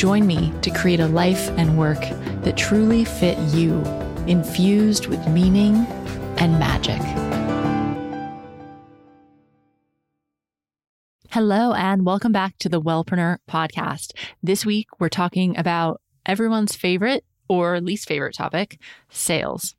Join me to create a life and work that truly fit you, infused with meaning and magic. Hello, and welcome back to the Wellpreneur podcast. This week, we're talking about everyone's favorite or least favorite topic sales.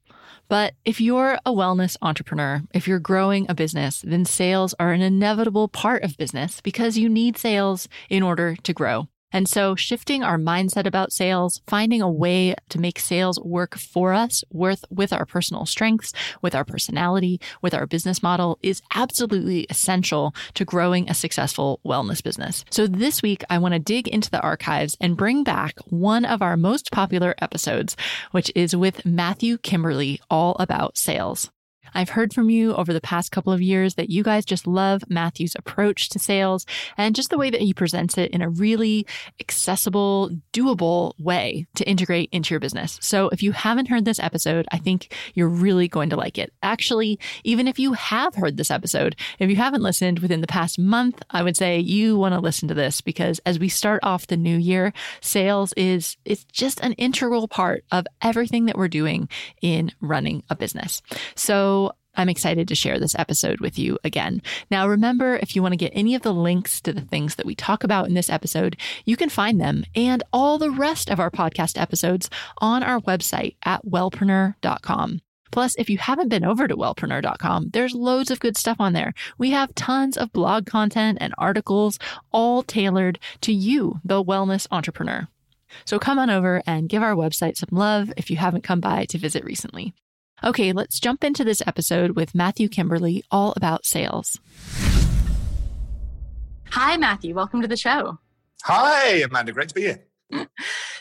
But if you're a wellness entrepreneur, if you're growing a business, then sales are an inevitable part of business because you need sales in order to grow. And so shifting our mindset about sales, finding a way to make sales work for us, worth with our personal strengths, with our personality, with our business model is absolutely essential to growing a successful wellness business. So this week, I want to dig into the archives and bring back one of our most popular episodes, which is with Matthew Kimberley, all about sales. I've heard from you over the past couple of years that you guys just love Matthew's approach to sales and just the way that he presents it in a really accessible, doable way to integrate into your business. So if you haven't heard this episode, I think you're really going to like it. Actually, even if you have heard this episode, if you haven't listened within the past month, I would say you want to listen to this because as we start off the new year, sales is it's just an integral part of everything that we're doing in running a business. So I'm excited to share this episode with you again. Now, remember, if you want to get any of the links to the things that we talk about in this episode, you can find them and all the rest of our podcast episodes on our website at wellpreneur.com. Plus, if you haven't been over to wellpreneur.com, there's loads of good stuff on there. We have tons of blog content and articles, all tailored to you, the wellness entrepreneur. So come on over and give our website some love if you haven't come by to visit recently. Okay, let's jump into this episode with Matthew Kimberley, all about sales. Hi, Matthew. Welcome to the show. Hi, Amanda. Great to be here.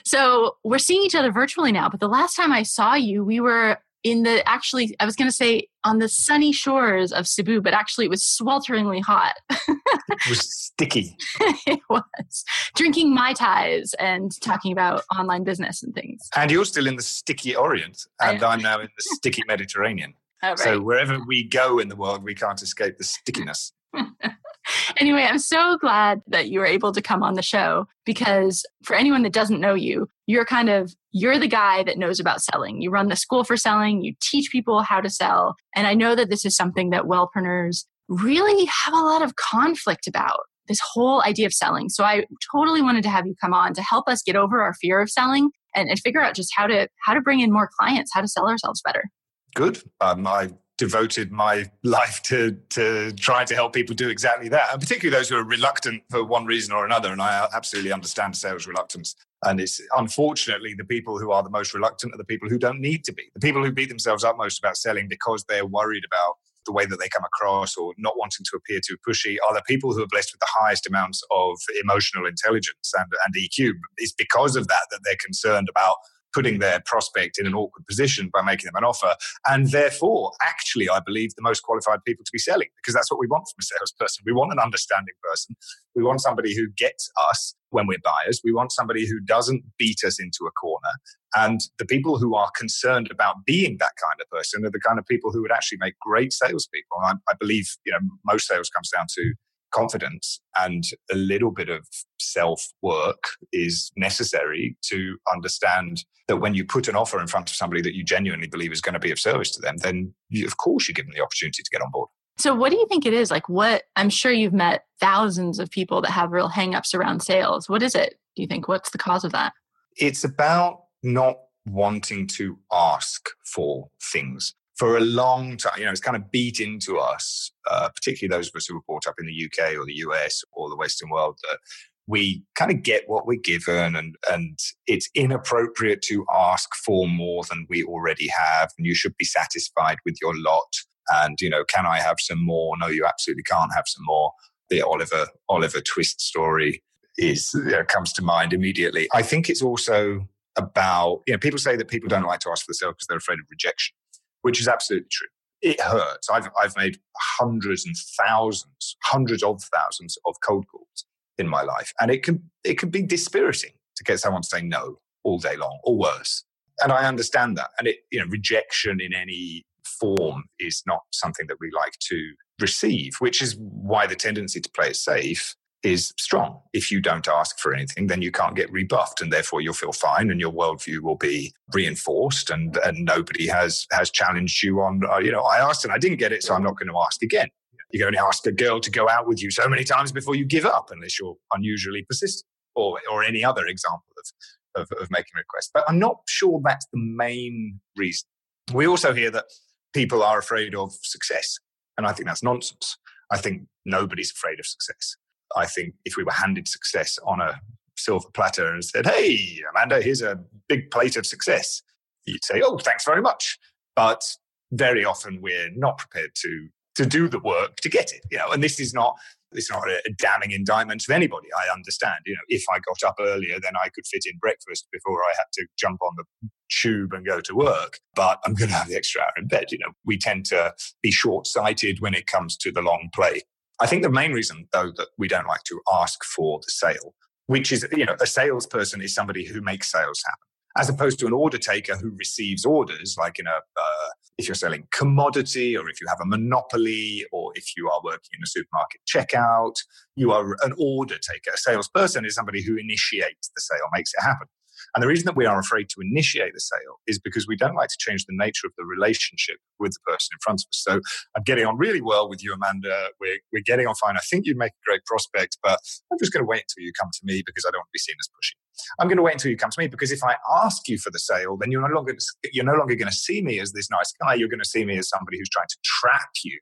so, we're seeing each other virtually now, but the last time I saw you, we were in the actually, I was going to say on the sunny shores of Cebu, but actually it was swelteringly hot. it was sticky. it was. Drinking Mai Tais and talking about online business and things. And you're still in the sticky Orient, and I'm now in the sticky Mediterranean. Oh, right. So wherever we go in the world, we can't escape the stickiness. anyway, I'm so glad that you were able to come on the show because for anyone that doesn't know you, you're kind of you're the guy that knows about selling. You run the school for selling, you teach people how to sell, and I know that this is something that wellpreneurs really have a lot of conflict about. This whole idea of selling. So I totally wanted to have you come on to help us get over our fear of selling and, and figure out just how to how to bring in more clients, how to sell ourselves better. Good. Um, I devoted my life to to trying to help people do exactly that, and particularly those who are reluctant for one reason or another. And I uh, absolutely understand sales reluctance. And it's unfortunately the people who are the most reluctant are the people who don't need to be. The people who beat themselves up most about selling because they're worried about the way that they come across or not wanting to appear too pushy are the people who are blessed with the highest amounts of emotional intelligence and, and EQ. It's because of that that they're concerned about putting their prospect in an awkward position by making them an offer. And therefore, actually, I believe the most qualified people to be selling because that's what we want from a salesperson. We want an understanding person. We want somebody who gets us when we're buyers. We want somebody who doesn't beat us into a corner. And the people who are concerned about being that kind of person are the kind of people who would actually make great salespeople. I, I believe, you know, most sales comes down to confidence and a little bit of self work is necessary to understand that when you put an offer in front of somebody that you genuinely believe is going to be of service to them, then you, of course you give them the opportunity to get on board. So, what do you think it is? Like, what I'm sure you've met thousands of people that have real hangups around sales. What is it? Do you think? What's the cause of that? It's about not wanting to ask for things for a long time, you know, it's kind of beat into us, uh, particularly those of us who were brought up in the UK or the US or the Western world, that we kind of get what we're given and, and it's inappropriate to ask for more than we already have. And you should be satisfied with your lot. And, you know, can I have some more? No, you absolutely can't have some more. The Oliver, Oliver Twist story is comes to mind immediately. I think it's also about you know people say that people don't like to ask for themselves because they're afraid of rejection, which is absolutely true. It hurts. I've I've made hundreds and thousands, hundreds of thousands of cold calls in my life, and it can it can be dispiriting to get someone to say no all day long or worse. And I understand that. And it you know rejection in any form is not something that we like to receive, which is why the tendency to play it safe is strong. If you don't ask for anything, then you can't get rebuffed, and therefore you'll feel fine, and your worldview will be reinforced, and and nobody has has challenged you on. Uh, you know, I asked and I didn't get it, so I'm not going to ask again. You can only ask a girl to go out with you so many times before you give up, unless you're unusually persistent, or or any other example of of, of making requests. But I'm not sure that's the main reason. We also hear that people are afraid of success, and I think that's nonsense. I think nobody's afraid of success. I think if we were handed success on a silver platter and said, Hey, Amanda, here's a big plate of success, you'd say, Oh, thanks very much. But very often we're not prepared to to do the work to get it. You know, and this is not it's not a, damning indictment of anybody. I understand. You know, if I got up earlier, then I could fit in breakfast before I had to jump on the tube and go to work. But I'm going to have the extra hour in bed. You know, we tend to be short sighted when it comes to the long play. I think the main reason, though, that we don't like to ask for the sale, which is, you know, a salesperson is somebody who makes sales happen, as opposed to an order taker who receives orders, like in a, uh, if you're selling commodity or if you have a monopoly or if you are working in a supermarket checkout, you are an order taker. A salesperson is somebody who initiates the sale, makes it happen. And the reason that we are afraid to initiate the sale is because we don't like to change the nature of the relationship with the person in front of us. So I'm getting on really well with you, Amanda. We're, we're getting on fine. I think you'd make a great prospect, but I'm just going to wait until you come to me because I don't want to be seen as pushy. I'm going to wait until you come to me because if I ask you for the sale, then you're no longer you're no longer going to see me as this nice guy. You're going to see me as somebody who's trying to trap you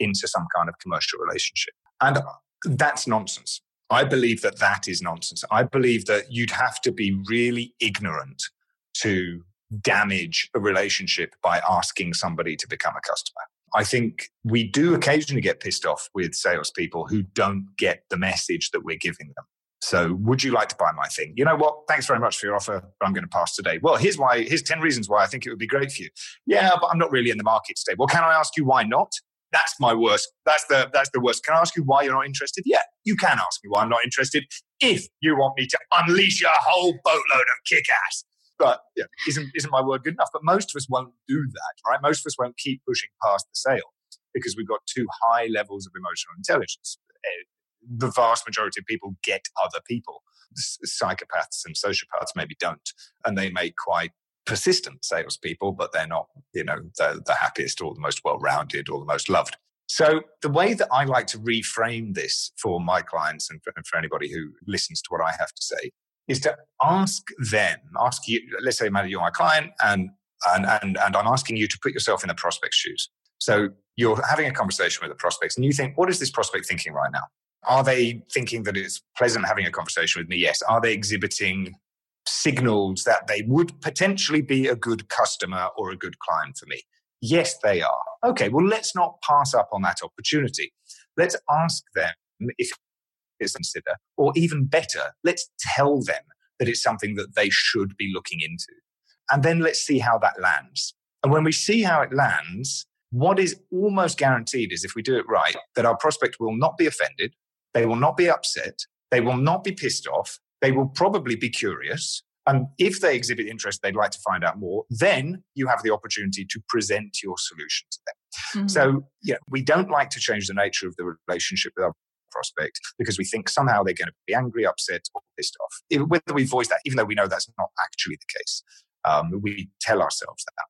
into some kind of commercial relationship, and uh, that's nonsense. I believe that that is nonsense. I believe that you'd have to be really ignorant to damage a relationship by asking somebody to become a customer. I think we do occasionally get pissed off with salespeople who don't get the message that we're giving them. So, would you like to buy my thing? You know what? Thanks very much for your offer, but I'm going to pass today. Well, here's why. Here's 10 reasons why I think it would be great for you. Yeah, but I'm not really in the market today. Well, can I ask you why not? That's my worst. That's the that's the worst. Can I ask you why you're not interested? Yeah, you can ask me why I'm not interested if you want me to unleash a whole boatload of kick ass. But yeah, isn't isn't my word good enough? But most of us won't do that, right? Most of us won't keep pushing past the sale because we've got too high levels of emotional intelligence. Eh, the vast majority of people get other people. Psychopaths and sociopaths maybe don't, and they make quite persistent salespeople, but they're not, you know, the, the happiest or the most well-rounded or the most loved. So the way that I like to reframe this for my clients and for, and for anybody who listens to what I have to say is to ask them, ask you, let's say, Maddie, you're my client, and and and and I'm asking you to put yourself in the prospect's shoes. So you're having a conversation with the prospects, and you think, what is this prospect thinking right now? Are they thinking that it's pleasant having a conversation with me? Yes. Are they exhibiting signals that they would potentially be a good customer or a good client for me? Yes, they are. Okay, well, let's not pass up on that opportunity. Let's ask them if it's consider, or even better, let's tell them that it's something that they should be looking into. And then let's see how that lands. And when we see how it lands, what is almost guaranteed is if we do it right, that our prospect will not be offended, they will not be upset, they will not be pissed off, they will probably be curious. And if they exhibit interest, they'd like to find out more, then you have the opportunity to present your solution to them. Mm-hmm. So, yeah, we don't like to change the nature of the relationship with our prospect because we think somehow they're going to be angry, upset, or pissed off. Whether we voice that, even though we know that's not actually the case, um, we tell ourselves that.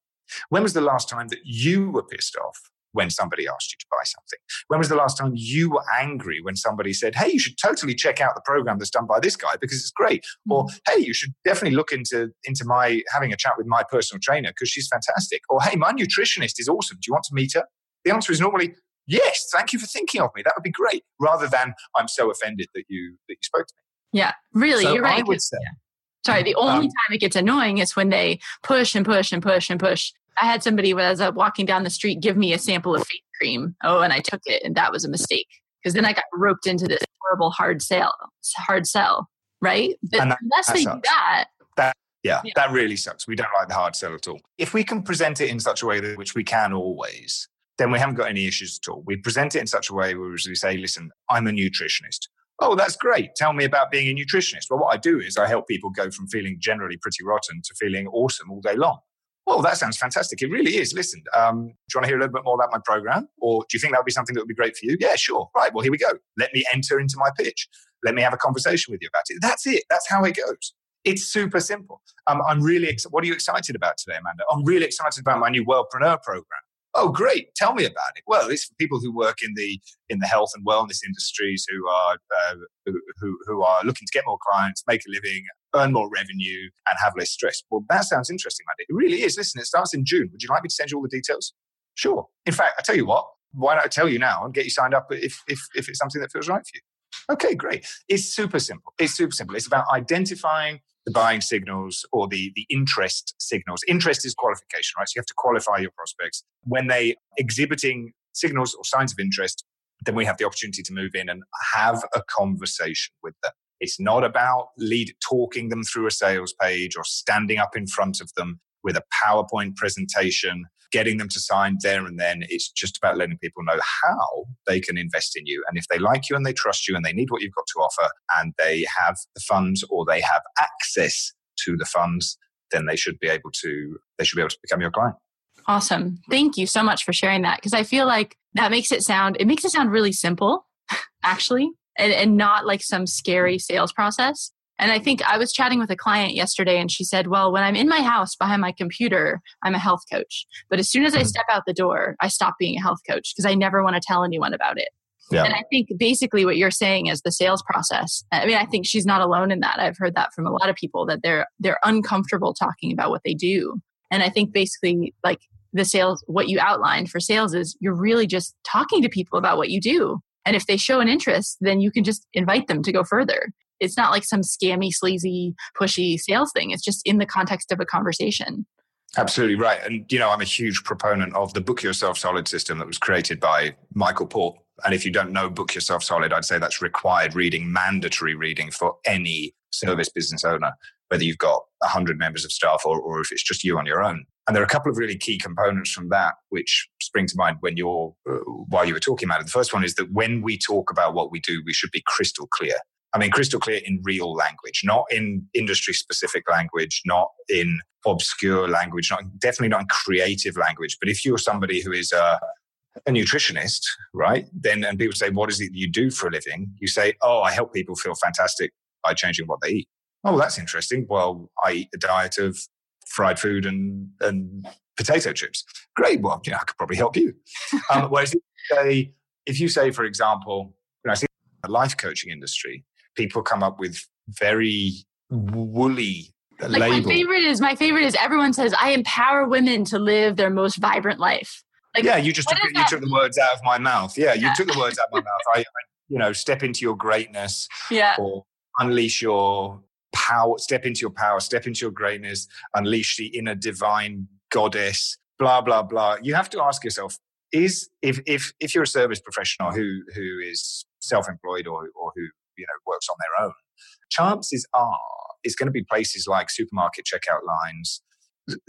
When was the last time that you were pissed off when somebody asked you to buy something? When was the last time you were angry when somebody said, hey, you should totally check out the program that's done by this guy because it's great? Mm-hmm. Or, hey, you should definitely look into, into my having a chat with my personal trainer because she's fantastic. Or, hey, my nutritionist is awesome. Do you want to meet her? The answer is normally, yes, thank you for thinking of me. That would be great. Rather than, I'm so offended that you, that you spoke to me. Yeah, really, so you're right. Say, yeah. Sorry, the only um, time it gets annoying is when they push and push and push and push I had somebody as I was walking down the street give me a sample of face cream. Oh, and I took it, and that was a mistake because then I got roped into this horrible hard sale, hard sell. right? But And that- unless that they do sucks. that, Yeah, Yeah. that really sucks. We don't like the hard sell at all. If we can present it in such a way that which we can always, then we haven't got any issues at all. We present it in such a way where we say, listen, I'm a nutritionist. Oh, that's great. Tell me about being a nutritionist. Well, what I do is I help people go from feeling generally pretty rotten to feeling awesome all day long. Well, that sounds fantastic. It really is. Listen, um, do you want to hear a little bit more about my program? Or do you think that would be something that would be great for you? Yeah, sure. Right. Well, here we go. Let me enter into my pitch. Let me have a conversation with you about it. That's it. That's how it goes. It's super simple. Um, I'm really. What are you excited about today, Amanda? I'm really excited about my new Wellpreneur program. Oh, great! Tell me about it. Well, it's for people who work in the in the health and wellness industries who are uh, who who are looking to get more clients, make a living, earn more revenue, and have less stress. Well, that sounds interesting, Amanda. It really is. Listen, it starts in June. Would you like me to send you all the details? Sure. In fact, I tell you what. Why don't I tell you now and get you signed up if if if it's something that feels right for you? Okay, great. It's super simple. It's super simple. It's about identifying the buying signals or the, the interest signals. Interest is qualification, right? So you have to qualify your prospects. When they exhibiting signals or signs of interest, then we have the opportunity to move in and have a conversation with them. It's not about lead talking them through a sales page or standing up in front of them with a PowerPoint presentation, getting them to sign there and then. It's just about letting people know how they can invest in you. And if they like you and they trust you and they need what you've got to offer and they have the funds or they have access to the funds, then they should be able to they should be able to become your client. awesome. Thank you so much for sharing that because I feel like that makes it sound it makes it sound really simple, actually, and, and not like some scary sales process. And I think I was chatting with a client yesterday and she said, Well, when I'm in my house behind my computer, I'm a health coach. But as soon as I Mhm. step out the door, I stop being a health coach because I never want to tell anyone about it. Yeah. And I think basically what you're saying is the sales process. I mean, I think she's not alone in that. I've heard that from a lot of people that they're they're uncomfortable talking about what they do. And I think basically like the sales what you outlined for sales is you're really just talking to people about what you do. And if they show an interest, then you can just invite them to go further. It's not like some scammy, sleazy, pushy sales thing. It's just in the context of a conversation. Absolutely right. And, you know, I'm a huge proponent of the Book Yourself Solid system that was created by Michael Port. And if you don't know Book Yourself Solid, I'd say that's required reading, mandatory reading for any service business owner, whether you've got 100 members of staff or, or if it's just you on your own. And there are a couple of really key components from that which spring to mind when you're, uh, while you were talking about it. The first one is that when we talk about what we do, we should be crystal clear. I mean, crystal clear in real language, not in industry specific language, not in obscure language, not definitely not in creative language. But if you're somebody who is a, a nutritionist, right, then and people say, "What is it you do for a living?" You say, "Oh, I help people feel fantastic by changing what they eat." Oh, that's interesting. Well, I eat a diet of fried food and and potato chips. Great. Well, yeah, I could probably help you. Um, whereas if you say, if you say, for example, you know, I see the life coaching industry, people come up with very woolly Like my favorite is my favorite is everyone says I empower women to live their most vibrant life. Like yeah, you just took, you took the words out of my mouth. Yeah, you Yeah. took the words out of my mouth. I, I, you know, step into your greatness yeah. or unleash your power, step into your power, step into your greatness, unleash the inner divine goddess, blah, blah, blah. You have to ask yourself, is if if if you're a service professional who who is self-employed or or who you know works on their own, chances are it's going to be places like supermarket checkout lines,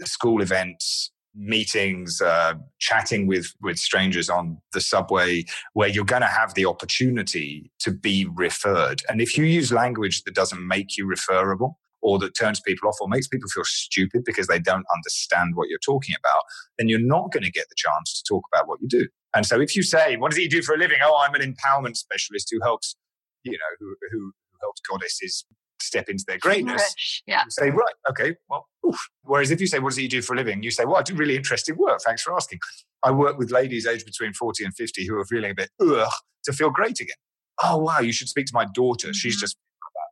school events, meetings, uh, chatting with with strangers on the subway, where you're going to have the opportunity to be referred. And if you use language that doesn't make you referable, or that turns people off, or makes people feel stupid because they don't understand what you're talking about, then you're not going to get the chance to talk about what you do. And so, if you say, "What does he do for a living?" Oh, I'm an empowerment specialist who helps, you know, who who, helps goddesses step into their greatness. Yeah. You say, right, okay, well, oof. whereas if you say, what does he do for a living? You say, well, I do really interesting work. Thanks for asking. I work with ladies aged between 40 and 50 who are feeling a bit, ugh, to feel great again. Oh, wow, you should speak to my daughter. She's Mhm. just.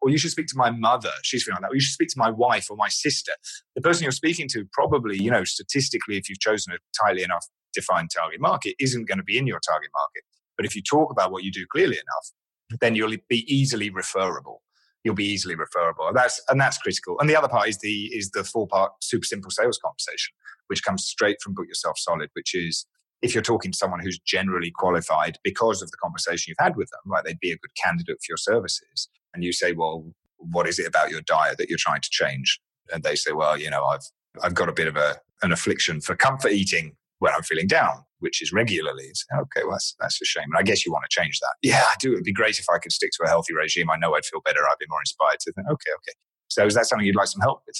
Or you should speak to my mother. She's feeling like that. Or you should speak to my wife or my sister. The person you're speaking to probably, you know, statistically, if you've chosen a tightly enough defined target market, isn't going to be in your target market. But if you talk about what you do clearly enough, then you'll be easily referable you'll be easily referable. And that's and that's critical. And the other part is the is the four part super simple sales conversation, which comes straight from Book Yourself Solid, which is if you're talking to someone who's generally qualified because of the conversation you've had with them, right? They'd be a good candidate for your services. And you say, well, what is it about your diet that you're trying to change? And they say, well, you know, I've, I've got a bit of a, an affliction for comfort eating when I'm feeling down, which is regularly. It's, okay, well, that's, that's a shame. And I guess you want to change that. Yeah, I do. It'd be great if I could stick to a healthy regime. I know I'd feel better. I'd be more inspired to think, okay, okay. So is that something you'd like some help with?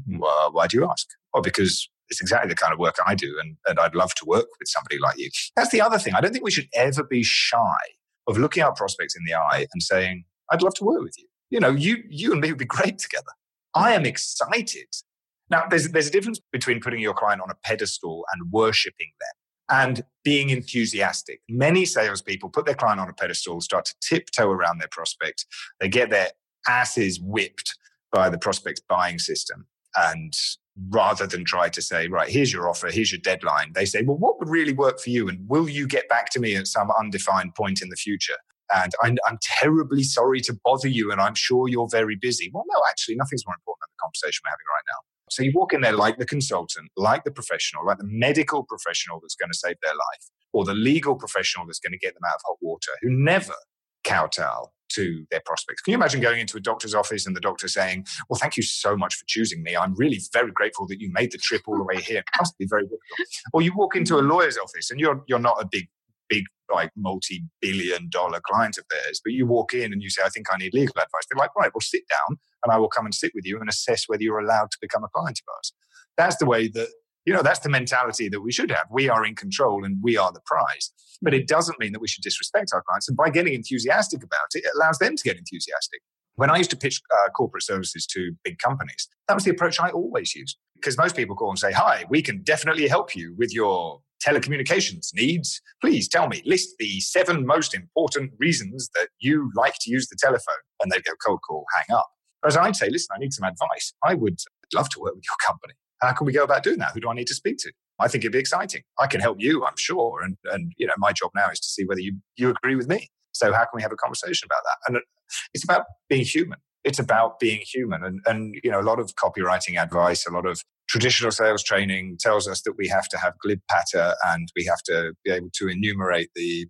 Mm-hmm. Well, why do you ask? Well, because it's exactly the kind of work I do, and, and I'd love to work with somebody like you. That's the other thing. I don't think we should ever be shy of looking our prospects in the eye and saying, I'd love to work with you. You know, you, you and me would be great together. I am excited. Now, there's, there's a difference between putting your client on a pedestal and worshiping them and being enthusiastic. Many salespeople put their client on a pedestal, start to tiptoe around their prospect. They get their asses whipped by the prospect's buying system. And rather than try to say, right, here's your offer, here's your deadline, they say, well, what would really work for you? And will you get back to me at some undefined point in the future? And I'm, I'm terribly sorry to bother you, and I'm sure you're very busy. Well, no, actually, nothing's more important than the conversation we're having right now. So you walk in there like the consultant, like the professional, like the medical professional that's going to save their life, or the legal professional that's going to get them out of hot water, who never kowtow to their prospects. Can you imagine going into a doctor's office and the doctor saying, Well, thank you so much for choosing me. I'm really very grateful that you made the trip all the way here. It must be very difficult. Or you walk into a lawyer's office and you're you're not a big, big, like multi-billion dollar client of theirs, but you walk in and you say, I think I need legal advice. They're like, right, well, sit down and I will come and sit with you and assess whether you're allowed to become a client of ours. That's the way that you know, that's the mentality that we should have. We are in control and we are the prize. But it doesn't mean that we should disrespect our clients. And by getting enthusiastic about it, it allows them to get enthusiastic. When I used to pitch uh, corporate services to big companies, that was the approach I always used. Because most people call and say, Hi, we can definitely help you with your telecommunications needs. Please tell me, list the seven most important reasons that you like to use the telephone. And they'd go cold call, hang up. Whereas I'd say, Listen, I need some advice. I would love to work with your company. How can we go about doing that? Who do I need to speak to? I think it'd be exciting. I can help you, I'm sure. And, and you know, my job now is to see whether you, you agree with me. So how can we have a conversation about that? And it's about being human. It's about being human. And, and, you know, a lot of copywriting advice, a lot of traditional sales training tells us that we have to have glib patter and we have to be able to enumerate the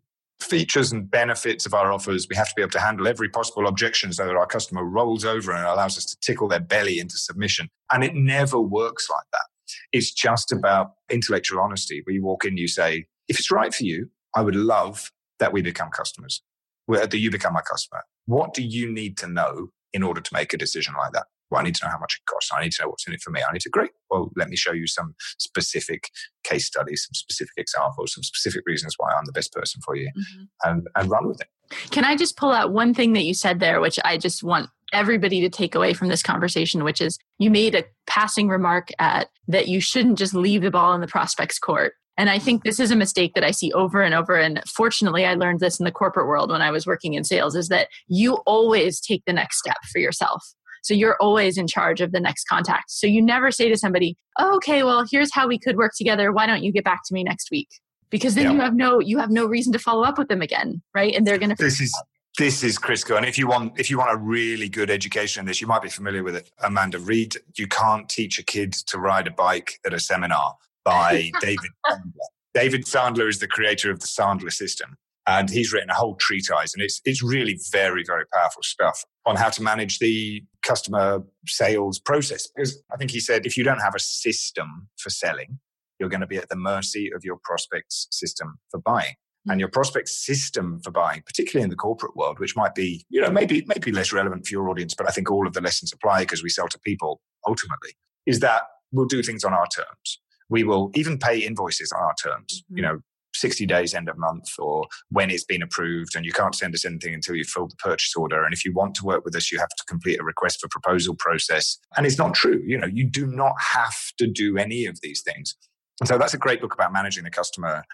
features and benefits of our offers. We have to be able to handle every possible objection so that our customer rolls over and allows us to tickle their belly into submission. And it never works like that. It's just about intellectual honesty where you walk in, you say, if it's right for you, I would love that we become customers, that you become my customer. What do you need to know in order to make a decision like that? Well, I need to know how much it costs. I need to know what's in it for me. I need to, great. Well, let me show you some specific case studies, some specific examples, some specific reasons why I'm the best person for you mm-hmm. and, and run with it. Can I just pull out one thing that you said there, which I just want everybody to take away from this conversation, which is you made a passing remark at that you shouldn't just leave the ball in the prospect's court. And I think this is a mistake that I see over and over. And fortunately, I learned this in the corporate world when I was working in sales is that you always take the next step for yourself. So you're always in charge of the next contact. So you never say to somebody, oh, okay, well, here's how we could work together. Why don't you get back to me next week? Because then yeah. you have no you have no reason to follow up with them again, right? And they're going to. This is this is Crisco, and if you want if you want a really good education in this, you might be familiar with it. Amanda Reed, you can't teach a kid to ride a bike at a seminar by David Sandler. David Sandler is the creator of the Sandler system and he's written a whole treatise and it's it's really very very powerful stuff on how to manage the customer sales process. Because i think he said if you don't have a system for selling you're going to be at the mercy of your prospect's system for buying. And your prospect system for buying particularly in the corporate world which might be you know maybe maybe less relevant for your audience but i think all of the lessons apply because we sell to people ultimately is that we'll do things on our terms. We will even pay invoices on our terms mm-hmm. you know 60 days end of month or when it's been approved and you can't send us anything until you've filled the purchase order. And if you want to work with us you have to complete a request for proposal process. And it's not true. You know you do not have to do any of these things. And so that's a great book about managing the customer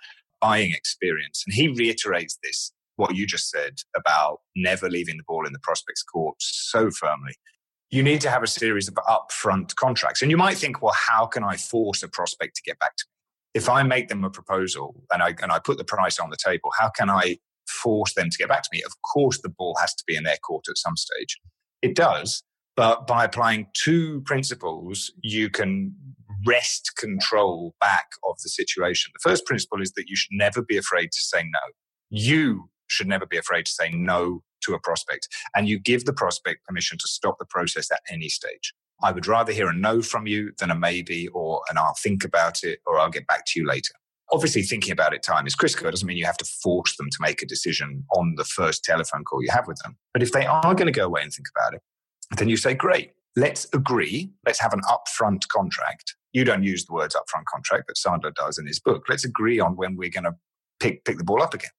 buying experience. And he reiterates this what you just said about never leaving the ball in the prospect's court so firmly. You need to have a series of upfront contracts. And you might think well how can i force a prospect to get back to if I make them a proposal and I, and I put the price on the table, how can I force them to get back to me? Of course, the ball has to be in their court at some stage. It does, but by applying two principles, you can wrest control back of the situation. The first principle is that you should never be afraid to say no. You should never be afraid to say no to a prospect and you give the prospect permission to stop the process at any stage. I would rather hear a no from you than a maybe or an I'll think about it or I'll get back to you later. Obviously, thinking about it time is critical. It doesn't mean you have to force them to make a decision on the first telephone call you have with them. But if they are going to go away and think about it, then you say, great, let's agree. Let's have an upfront contract. You don't use the words upfront contract, but Sandler does in his book. Let's agree on when we're going to pick, pick the ball up again.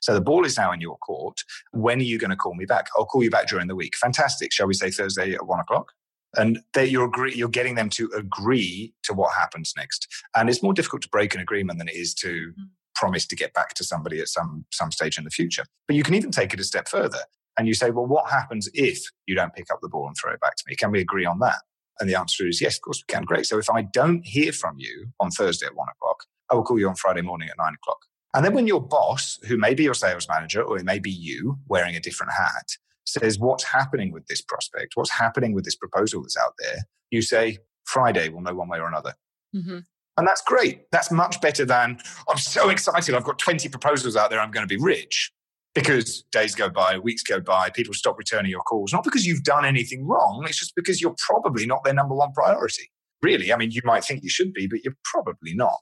So the ball is now in your court. When are you going to call me back? I'll call you back during the week. Fantastic. Shall we say Thursday at one o'clock? And you're agree, you're getting them to agree to what happens next. And it's more difficult to break an agreement than it is to mm. promise to get back to somebody at some some stage in the future. But you can even take it a step further and you say, well, what happens if you don't pick up the ball and throw it back to me? Can we agree on that? And the answer is yes, of course we can. Great. So if I don't hear from you on Thursday at one o'clock, I will call you on Friday morning at nine o'clock. And then when your boss, who may be your sales manager or it may be you wearing a different hat, says, What's happening with this prospect? What's happening with this proposal that's out there? You say, Friday, we'll know one way or another. Mm-hmm. And that's great. That's much better than, I'm so excited. I've got 20 proposals out there. I'm going to be rich. Because days go by, weeks go by, people stop returning your calls. Not because you've done anything wrong, it's just because you're probably not their number one priority. Really, I mean, you might think you should be, but you're probably not.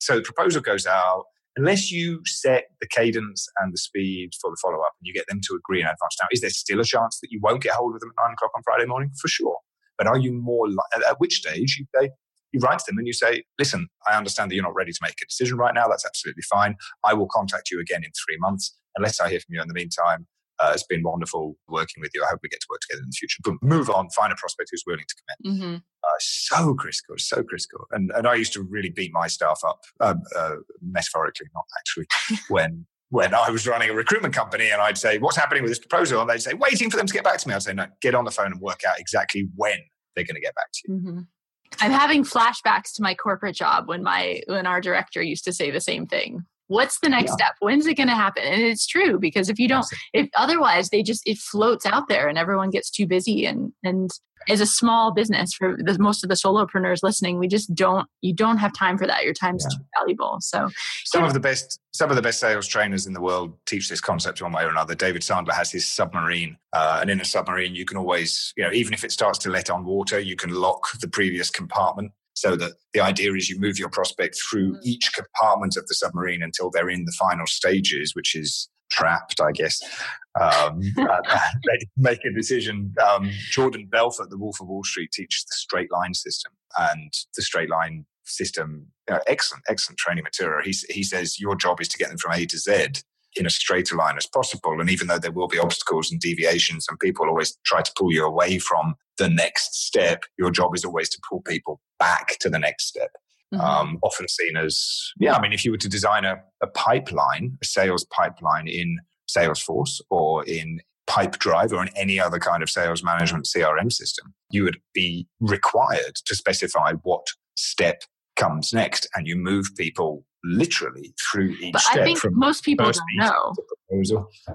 So the proposal goes out, unless you set the cadence and the speed for the follow up and you get them to agree in advance. Now, is there still a chance that you won't get hold of them at nine o'clock on Friday morning? For sure. But are you more li- at which stage you say, you write to them and you say, listen, I understand that you're not ready to make a decision right now. That's absolutely fine. I will contact you again in three months. Unless I hear from you in the meantime, uh, it's been wonderful working with you. I hope we get to work together in the future. But move on, find a prospect who's willing to commit. Mm-hmm. Uh, so critical, so critical. And and I used to really beat my staff up, um, uh, metaphorically, not actually, when when I was running a recruitment company and I'd say, "What's happening with this proposal?" and they'd say, "Waiting for them to get back to me." I'd say, "No, get on the phone and work out exactly when they're going to get back to you." Mm-hmm. I'm having flashbacks to my corporate job when my when our director used to say the same thing what's the next yeah. step when's it going to happen and it's true because if you don't if otherwise they just it floats out there and everyone gets too busy and and as a small business for the, most of the solopreneurs listening we just don't you don't have time for that your time's yeah. too valuable so some yeah. of the best some of the best sales trainers in the world teach this concept one way or another david sandler has his submarine uh, and in a submarine you can always you know even if it starts to let on water you can lock the previous compartment so that the idea is you move your prospect through mm. each compartment of the submarine until they're in the final stages, which is trapped, I guess. Um, they make a decision. Um, Jordan Belfort, the Wolf of Wall Street, teaches the straight line system, and the straight line system, uh, excellent, excellent training material. He, he says your job is to get them from A to Z in a straighter line as possible. And even though there will be obstacles and deviations, and people always try to pull you away from the next step, your job is always to pull people back to the next step. Mm-hmm. Um, often seen as, yeah, I mean, if you were to design a, a pipeline, a sales pipeline in Salesforce or in Pipedrive or in any other kind of sales management CRM system, you would be required to specify what step comes next and you move people literally through each but step. I think most people don't know.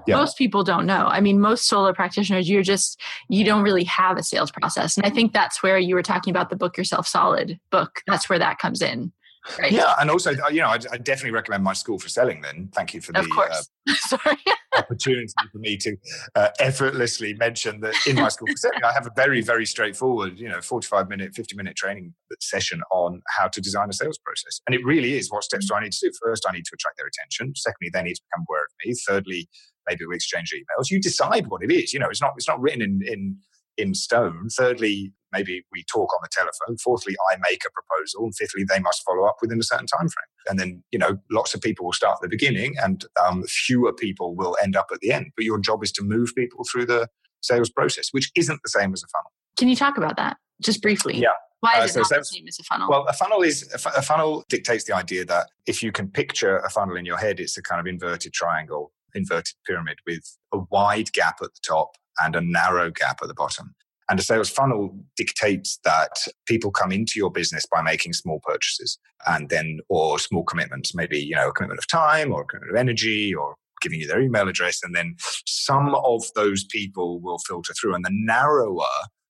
Yeah. Most people don't know. I mean, most solo practitioners, you're just, you don't really have a sales process. And I think that's where you were talking about the book yourself solid book. That's where that comes in. Right? Yeah, and also, you know, I, I, definitely recommend my school for selling. Then, thank you for the Of course. uh, opportunity for me to uh, effortlessly mention that in my school for selling, I have a very, very straightforward, you know, forty-five minute, fifty-minute training session on how to design a sales process, and it really is. What steps do I need to do? First, I need to attract their attention. Secondly, they need to become aware of me. Thirdly, maybe we exchange emails. You decide what it is. You know, it's not it's not written in in in stone. Thirdly, maybe we talk on the telephone. Fourthly, I make a proposal. And fifthly, they must follow up within a certain time frame. And then, you know, lots of people will start at the beginning and um, fewer people will end up at the end. But your job is to move people through the sales process, which isn't the same as a funnel. Can you talk about that just briefly? Yeah. Why is uh, it so not the same as a funnel? Well, a funnel is a funnel dictates the idea that if you can picture a funnel in your head, it's a kind of inverted triangle, inverted pyramid with a wide gap at the top and a narrow gap at the bottom. And a sales funnel dictates that people come into your business by making small purchases and then, or small commitments, maybe, you know, a commitment of time or a commitment of energy or giving you their email address. And then some of those people will filter through. And the narrower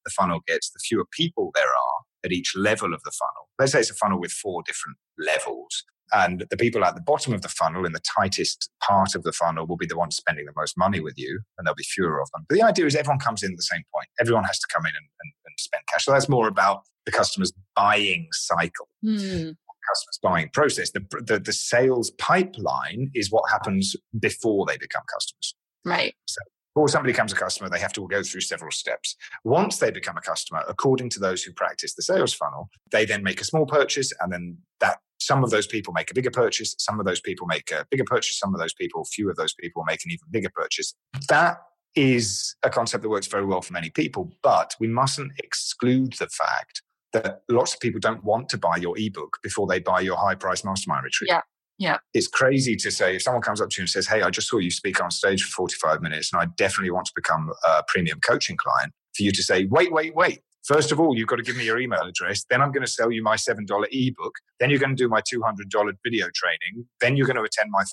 the funnel gets, the fewer people there are at each level of the funnel. Let's say it's a funnel with four different levels. And the people at the bottom of the funnel, in the tightest part of the funnel, will be the ones spending the most money with you, and there'll be fewer of them. But the idea is everyone comes in at the same point. Everyone has to come in and, and, and spend cash. So that's more about the customer's buying cycle. Mm. Customers buying process. The, the, the sales pipeline is what happens before they become customers. Right. So before somebody becomes a customer, they have to go through several steps. Once they become a customer, according to those who practice the sales funnel, they then make a small purchase and then that some of those people make a bigger purchase, some of those people make a bigger purchase, some of those people, few of those people make an even bigger purchase. That is a concept that works very well for many people, but we mustn't exclude the fact that lots of people don't want to buy your ebook before they buy your high price mastermind retreat. Yeah. Yeah. It's crazy to say if someone comes up to you and says, Hey, I just saw you speak on stage for 45 minutes and I definitely want to become a premium coaching client, for you to say, Wait, wait, wait. First of all, you've got to give me your email address. Then I'm going to sell you my $7 ebook. Then you're going to do my $200 video training. Then you're going to attend my $500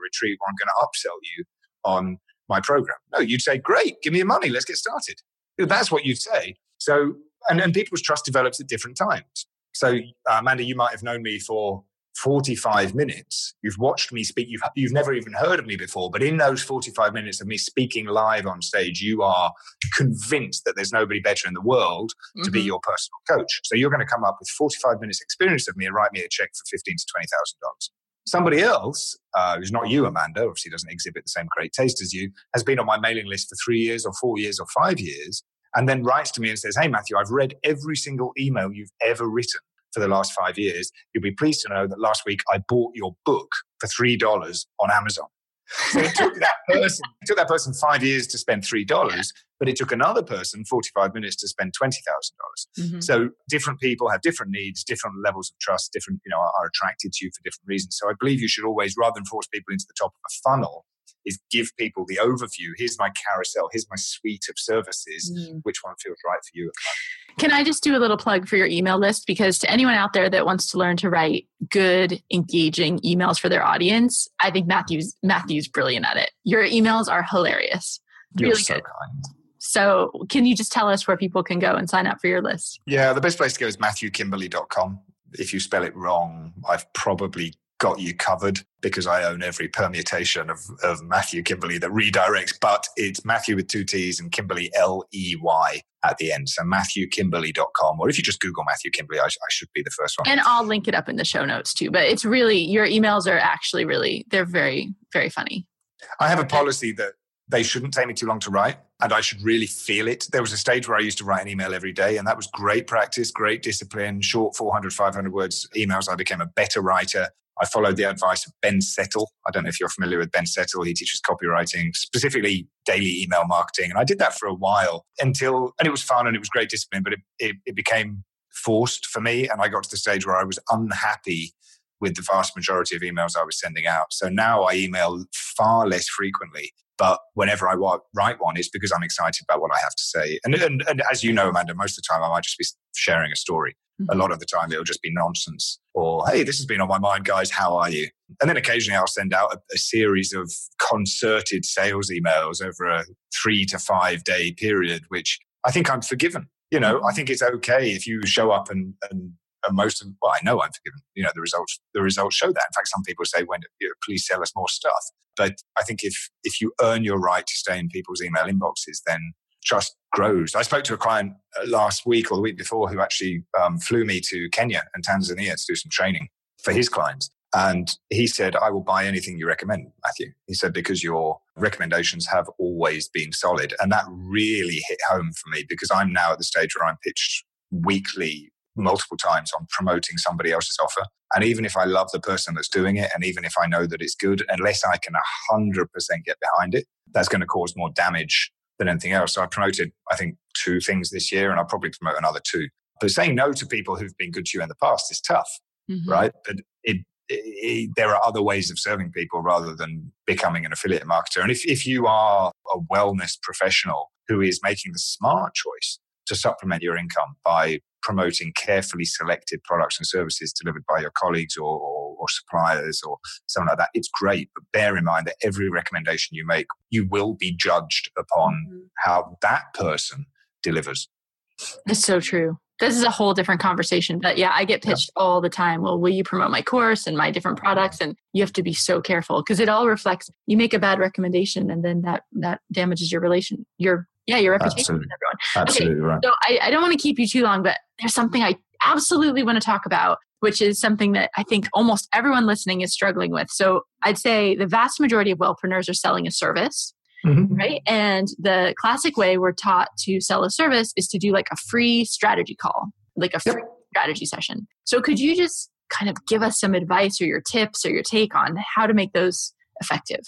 retreat where I'm going to upsell you on my program. No, you'd say, Great, give me your money. Let's get started. That's what you'd say. So, and, and people's trust develops at different times. So, uh, Amanda, you might have known me for 45 minutes. You've watched me speak. You've, you've never even heard of me before. But in those 45 minutes of me speaking live on stage, you are convinced that there's nobody better in the world mm-hmm. to be mm-hmm. your personal coach. So you're going to come up with 45 minutes experience of me and write me a check for 15 to $20,000. Somebody else, uh, who's not you, Amanda, obviously doesn't exhibit the same great taste as you, has been on my mailing list for three years or four years or five years, and then writes to me and says, Hey, Matthew, I've read every single email you've ever written for the last five years, you'll be pleased to know that last week I bought your book for $3 on Amazon. So it took that person, it took that person five years to spend three dollars, but it took another person 45 minutes to spend twenty thousand dollars. Mm-hmm. So different people have different needs, different levels of trust, different, you know, are, are attracted to you for different reasons. So I believe you should always, rather than force people into the top of a funnel, is give people the overview. Here's my carousel. Here's my suite of services. Mm. Which one feels right for you? Can I just do a little plug for your email list? Because to anyone out there that wants to learn to write good, engaging emails for their audience, I think Matthew's Matthew's brilliant at it. Your emails are hilarious. You're really so good. kind. So, can you just tell us where people can go and sign up for your list? Yeah, the best place to go is matthewkimberley.com. If you spell it wrong, I've probably got you covered because I own every permutation of, of Matthew Kimberley that redirects, but it's Matthew with two T's and Kimberley L E Y at the end. So MatthewKimberley.com, or if you just Google Matthew Kimberley, I, I, should be the first one. And I'll link it up in the show notes too. But it's really, your emails are actually really, they're very, very funny. I have a policy that they shouldn't take me too long to write and I should really feel it. There was a stage where I used to write an email every day, and that was great practice, great discipline, short 400, 500 words emails. I became a better writer. I followed the advice of Ben Settle. I don't know if you're familiar with Ben Settle. He teaches copywriting, specifically daily email marketing. And I did that for a while until, and it was fun and it was great discipline, but it, it, it became forced for me. And I got to the stage where I was unhappy with the vast majority of emails I was sending out. So now I email far less frequently. But whenever I write one, it's because I'm excited about what I have to say. And, and, and as you know, Amanda, most of the time I might just be sharing a story. Mm-hmm. A lot of the time it'll just be nonsense or, hey, this has been on my mind, guys. How are you? And then occasionally I'll send out a, a series of concerted sales emails over a three to five day period, which I think I'm forgiven. You know, I mm-hmm. think it's okay if you show up and, and and most of well, I know I'm forgiven. You know, the results the results show that. In fact, some people say, "When you know, please sell us more stuff." But I think if if you earn your right to stay in people's email inboxes, then trust grows. I spoke to a client uh, last week or the week before who actually um, flew me to Kenya and Tanzania to do some training for his clients. And he said, I will buy anything you recommend, Matthew. He said, because your recommendations have always been solid. And that really hit home for me because I'm now at the stage where I'm pitched weekly multiple times on promoting somebody else's offer. And even if I love the person that's doing it, and even if I know that it's good, unless I can 100% get behind it, that's going to cause more damage than anything else. So I promoted, I think, two things this year, and I'll probably promote another two. But saying no to people who've been good to you in the past is tough, mm-hmm. right? But it, it, there are other ways of serving people rather than becoming an affiliate marketer. And if, if you are a wellness professional who is making the smart choice to supplement your income by promoting carefully selected products and services delivered by your colleagues or, or, or, suppliers or something like that, it's great. But bear in mind that every recommendation you make, you will be judged upon mm-hmm. how that person delivers. It's so true. this is a whole different conversation but yeah i get pitched yeah. all the time well will you promote my course and my different products and you have to be so careful because it all reflects you make a bad recommendation and then that that damages your relation your yeah your reputation absolutely. with everyone absolutely okay, right so I, I don't want to keep you too long but there's something i absolutely want to talk about which is something that i think almost everyone listening is struggling with so i'd say the vast majority of wellpreneurs are selling a service mm-hmm. right? And the classic way we're taught to sell a service is to do like a free strategy call, like a free yep. strategy session. So could you just kind of give us some advice or your tips or your take on how to make those effective?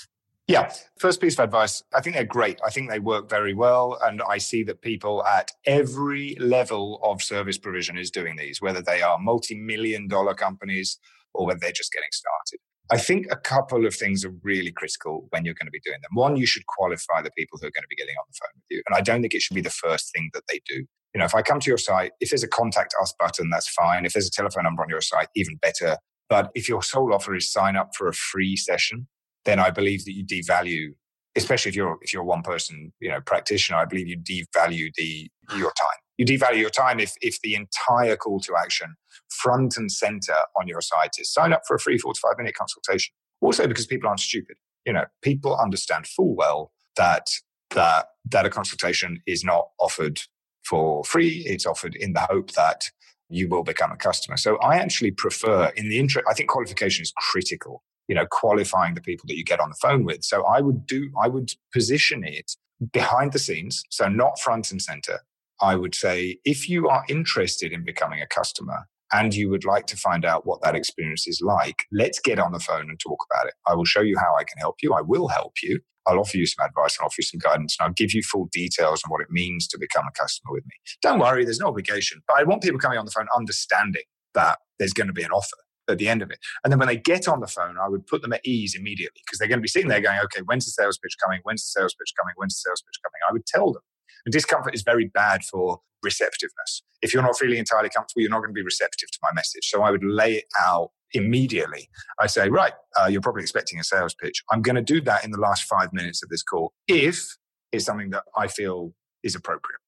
Yeah. First piece of advice, I think they're great. I think they work very well. And I see that people at every level of service provision is doing these, whether they are multi million dollar companies or whether they're just getting started. I think a couple of things are really critical when you're going to be doing them. One, you should qualify the people who are going to be getting on the phone with you. And I don't think it should be the first thing that they do. You know, if I come to your site, if there's a contact us button, that's fine. If there's a telephone number on your site, even better. But if your sole offer is sign up for a free session, then I believe that you devalue, especially if you're if you're a one person, you know, practitioner, I believe you devalue the your time. You devalue your time if if the entire call to action front and center on your site is sign up for a free 45 minute consultation. Also because people aren't stupid. You know, people understand full well that that that a consultation is not offered for free. It's offered in the hope that you will become a customer. So I actually prefer in the interest, I think qualification is critical, you know, qualifying the people that you get on the phone with. So I would do, I would position it behind the scenes. So not front and center. I would say if you are interested in becoming a customer, and you would like to find out what that experience is like, let's get on the phone and talk about it. I will show you how I can help you. I will help you. I'll offer you some advice and offer you some guidance and I'll give you full details on what it means to become a customer with me. Don't worry, there's no obligation, but I want people coming on the phone understanding that there's going to be an offer at the end of it. And then when they get on the phone, I would put them at ease immediately because they're going to be sitting there going, okay, when's the sales pitch coming? When's the sales pitch coming? When's the sales pitch coming? I would tell them. And discomfort is very bad for receptiveness. If you're not feeling entirely comfortable, you're not going to be receptive to my message. So I would lay it out immediately. I say, right, uh, you're probably expecting a sales pitch. I'm going to do that in the last five minutes of this call if it's something that I feel is appropriate.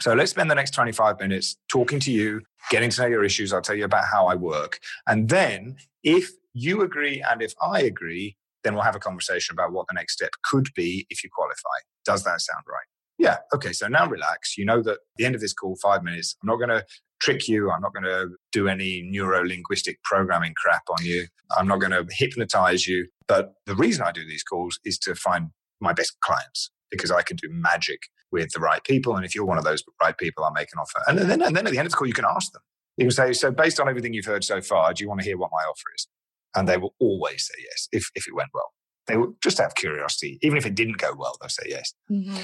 So let's spend the next 25 minutes talking to you, getting to know your issues. I'll tell you about how I work. And then if you agree and if I agree, then we'll have a conversation about what the next step could be if you qualify. Does that sound right? Yeah. Okay. So now relax. You know that at the end of this call, five minutes, I'm not going to trick you. I'm not going to do any neuro linguistic programming crap on you. I'm not going to hypnotize you. But the reason I do these calls is to find my best clients because I can do magic with the right people. And if you're one of those right people, I'll make an offer. And then, and then at the end of the call, you can ask them. You can say, So, based on everything you've heard so far, do you want to hear what my offer is? And they will always say yes if, if it went well. They will just have curiosity. Even if it didn't go well, they'll say yes. Mm-hmm.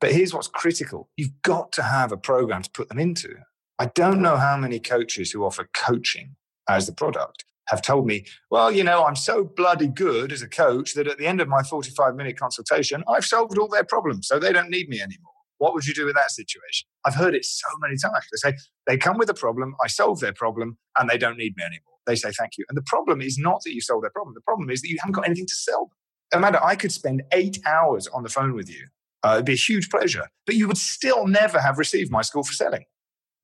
But here's what's critical you've got to have a program to put them into. I don't know how many coaches who offer coaching as the product have told me, well, you know, I'm so bloody good as a coach that at the end of my 45 minute consultation, I've solved all their problems, so they don't need me anymore. What would you do with that situation? I've heard it so many times. They say, they come with a problem, I solve their problem, and they don't need me anymore. They say, thank you. And the problem is not that you solve their problem. The problem is that you haven't got anything to sell them. Amanda, I could spend eight hours on the phone with you uh, it'd be a huge pleasure. But you would still never have received my school for selling.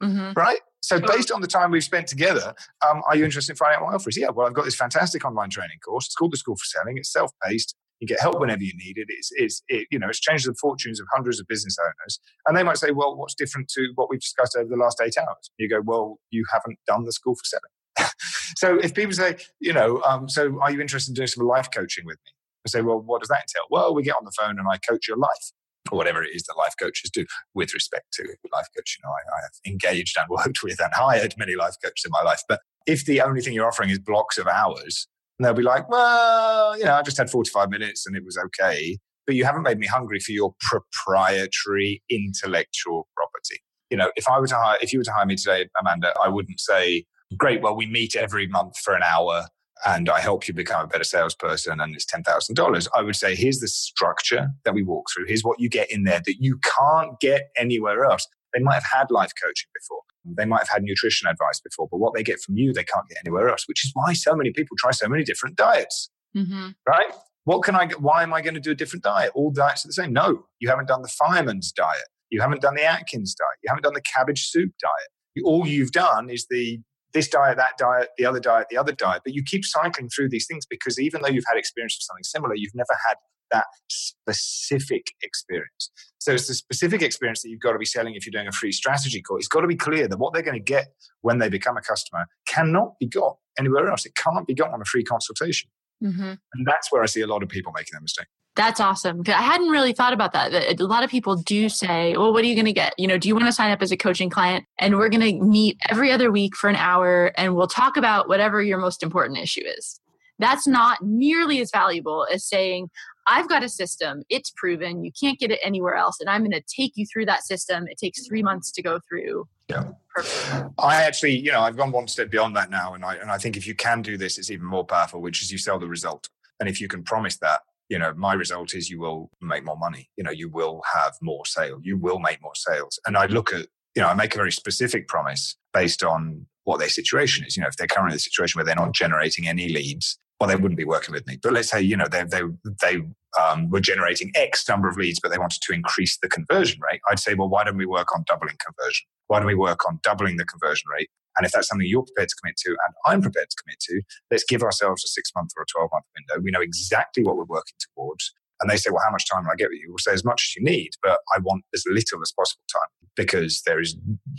Mm-hmm. Right? So, based on the time we've spent together, um, are you interested in finding out what my offer is? Yeah, well, I've got this fantastic online training course. It's called the School for Selling. It's self paced. You get help whenever you need it. It's, it's it, you know, it's changed the fortunes of hundreds of business owners. And they might say, well, what's different to what we've discussed over the last eight hours? You go, well, you haven't done the School for Selling. so, if people say, you know, um, so are you interested in doing some life coaching with me? I say, well, what does that entail? Well, we get on the phone and I coach your life or whatever it is that life coaches do with respect to life coach. You know, I, I have engaged and worked with and hired many life coaches in my life. But if the only thing you're offering is blocks of hours, and they'll be like, well, you know, I just had 45 minutes and it was okay. But you haven't made me hungry for your proprietary intellectual property. You know, if I were to hire, if you were to hire me today, Amanda, I wouldn't say, great, well, we meet every month for an hour and I help you become a better salesperson and it's $10,000, I would say, here's the structure that we walk through. Here's what you get in there that you can't get anywhere else. They might have had life coaching before. They might have had nutrition advice before, but what they get from you, they can't get anywhere else, which is why so many people try so many different diets. Mm-hmm. Right? What can I get? Why am I going to do a different diet? All diets are the same. No, you haven't done the fireman's diet. You haven't done the Atkins diet. You haven't done the cabbage soup diet. All you've done is the this diet, that diet, the other diet, the other diet. But you keep cycling through these things because even though you've had experience of something similar, you've never had that specific experience. So it's the specific experience that you've got to be selling if you're doing a free strategy call. It's got to be clear that what they're going to get when they become a customer cannot be got anywhere else. It can't be got on a free consultation. Mm-hmm. And that's where I see a lot of people making that mistake. That's awesome. I hadn't really thought about that. A lot of people do say, well, what are you going to get? You know, do you want to sign up as a coaching client? And we're going to meet every other week for an hour and we'll talk about whatever your most important issue is. That's not nearly as valuable as saying, I've got a system, it's proven, you can't get it anywhere else, and I'm going to take you through that system. It takes three months to go through. Yeah. Perfect. I actually, you know, I've gone one step beyond that now, and I and I think if you can do this, it's even more powerful, which is you sell the result. And if you can promise that, you know, my result is you will make more money. You know, you will have more sale. You will make more sales. And I look at, you know, I make a very specific promise based on what their situation is. You know, if they're currently in a situation where they're not generating any leads, well, they wouldn't be working with me. But let's say, you know, they they they um, were generating X number of leads, but they wanted to increase the conversion rate. I'd say, well, why don't we work on doubling conversion? Why don't we work on doubling the conversion rate? And if that's something you're prepared to commit to and I'm prepared to commit to, let's give ourselves a six month or a 12 month window. We know exactly what we're working towards. And they say, well, how much time will I get with you? We'll say as much as you need, but I want as little as possible time because there is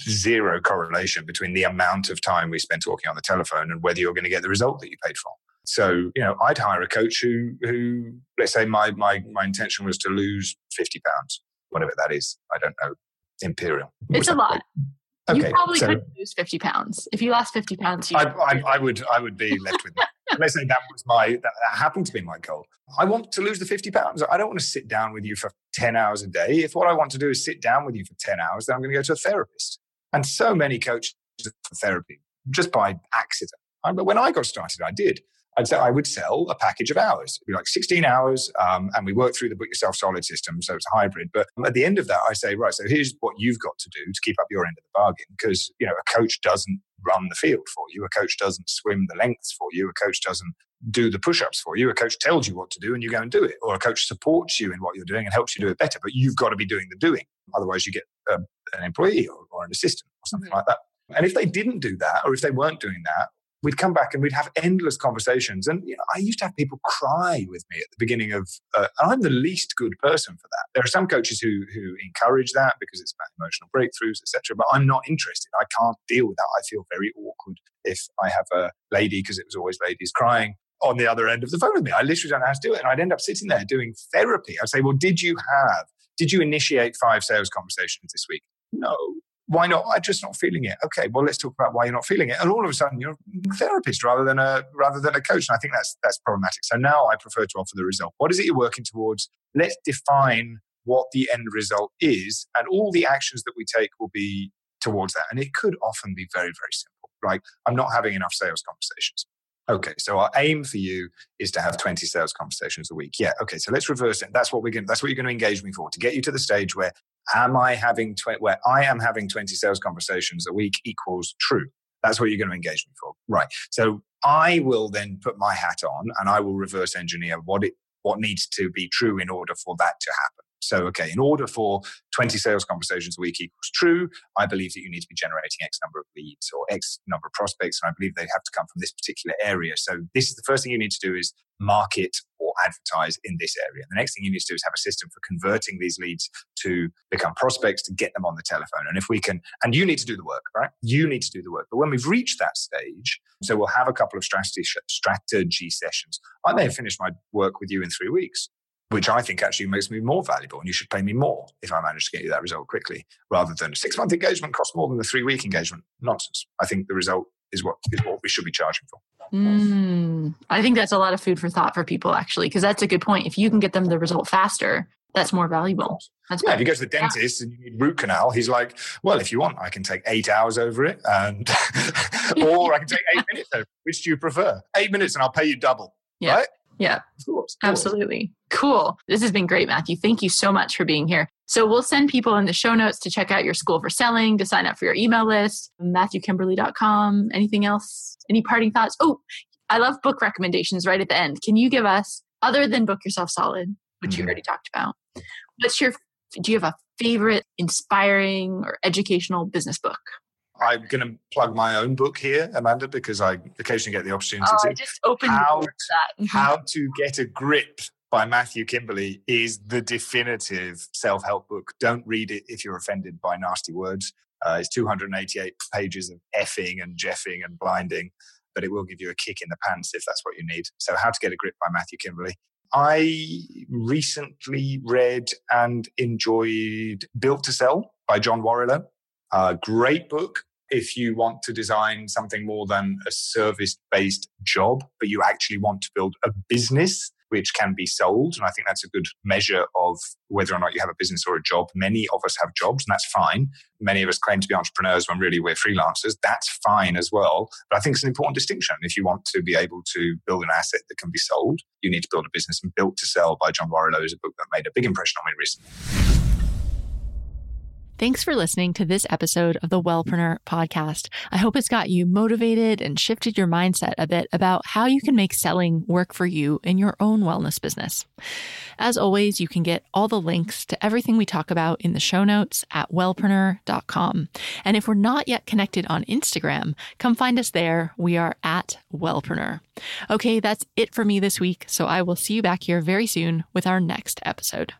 zero correlation between the amount of time we spend talking on the telephone and whether you're going to get the result that you paid for. So, you know, I'd hire a coach who, who let's say my, my, my intention was to lose 50 pounds, whatever that is. I don't know. Imperial. It's a lot. Okay, you probably so, could lose 50 pounds. If you lost 50 pounds, I, I, I, would I would be left with that. Let's say that was my, that, that happened to be my goal. I want to lose the 50 pounds. I don't want to sit down with you for 10 hours a day. If what I want to do is sit down with you for 10 hours, then I'm going to go to a therapist. And so many coaches for therapy just by accident. But when I got started, I did. I'd say I would sell a package of hours. It'd be like 16 hours, um, and we work through the book yourself solid system, so it's a hybrid. But at the end of that, I say, right, so here's what you've got to do to keep up your end of the bargain, because you know a coach doesn't run the field for you, a coach doesn't swim the lengths for you, a coach doesn't do the push-ups for you. A coach tells you what to do, and you go and do it, or a coach supports you in what you're doing and helps you do it better. But you've got to be doing the doing, otherwise you get um, an employee or, or an assistant or something mm-hmm. like that. And if they didn't do that, or if they weren't doing that, we'd come back and we'd have endless conversations. And you know, I used to have people cry with me at the beginning of. Uh, I'm the least good person for that. There are some coaches who who encourage that because it's about emotional breakthroughs, etc. But I'm not interested. I can't deal with that. I feel very awkward if I have a lady because it was always ladies crying on the other end of the phone with me. I literally don't know how to do it, and I'd end up sitting there doing therapy. I'd say, "Well, did you have? Did you initiate five sales conversations this week?" No why not? I'm just not feeling it. Okay, well, let's talk about why you're not feeling it. And all of a sudden, you're a therapist rather than a rather than a coach. And I think that's that's problematic. So now I prefer to offer the result. What is it you're working towards? Let's define what the end result is, and all the actions that we take will be towards that. And it could often be very very simple. Like I'm not having enough sales conversations. Okay, so our aim for you is to have 20 sales conversations a week. Yeah, okay, so let's reverse it. That's what we're going that's what you're going to engage me for to get you to the stage where am I having tw- where I am having 20 sales conversations a week equals true. That's what you're going to engage me for. Right. So I will then put my hat on and I will reverse engineer what it what needs to be true in order for that to happen. So, okay, in order for 20 sales conversations a week equals true, I believe that you need to be generating X number of leads or X number of prospects. And I believe they have to come from this particular area. So, this is the first thing you need to do is market or advertise in this area. The next thing you need to do is have a system for converting these leads to become prospects to get them on the telephone. And if we can, and you need to do the work, right? You need to do the work. But when we've reached that stage, so we'll have a couple of strategy, strategy sessions. I may have finished my work with you in three weeks which I think actually makes me more valuable. And you should pay me more if I manage to get you that result quickly, rather than a six month engagement costs more than a three week engagement. Nonsense. I think the result is what is what we should be charging for. Mm, I think that's a lot of food for thought for people, actually, because that's a good point. If you can get them the result faster, that's more valuable. That's yeah, if you go to the dentist yeah. and you need root canal, he's like, well, if you want, I can take eight hours over it, and or I can take eight minutes over. Which do you prefer? Eight minutes, and I'll pay you double. Yeah. Right? Yeah. Of course, of course. Absolutely. Cool. This has been great, Matthew. Thank you so much for being here. So we'll send people in the show notes to check out your school for selling, to sign up for your email list, matthewkimberley.com. Anything else? Any parting thoughts? Oh, I love book recommendations right at the end. Can you give us, other than Book Yourself Solid, which mm-hmm. you already talked about, what's your, do you have a favorite inspiring or educational business book? I'm going to plug my own book here, Amanda, because I occasionally get the opportunity oh, to. I just opened how, the door for that. How to Get a Grip by Matthew Kimberley is the definitive self help book. Don't read it if you're offended by nasty words. Uh, it's 288 pages of effing and jeffing and blinding, but it will give you a kick in the pants if that's what you need. So, How to Get a Grip by Matthew Kimberley. I recently read and enjoyed Built to Sell by John Warrillow. A great book if you want to design something more than a service based job, but you actually want to build a business which can be sold. And I think that's a good measure of whether or not you have a business or a job. Many of us have jobs, and that's fine. Many of us claim to be entrepreneurs when really we're freelancers. That's fine as well. But I think it's an important distinction. If you want to be able to build an asset that can be sold, you need to build a business. And Built to Sell by John Warrillow is a book that made a big impression on me recently. Thanks for listening to this episode of the Wellpreneur podcast. I hope it's got you motivated and shifted your mindset a bit about how you can make selling work for you in your own wellness business. As always, you can get all the links to everything we talk about in the show notes at wellpreneur.com. And if we're not yet connected on Instagram, come find us there. We are at Wellpreneur. Okay, that's it for me this week. So I will see you back here very soon with our next episode.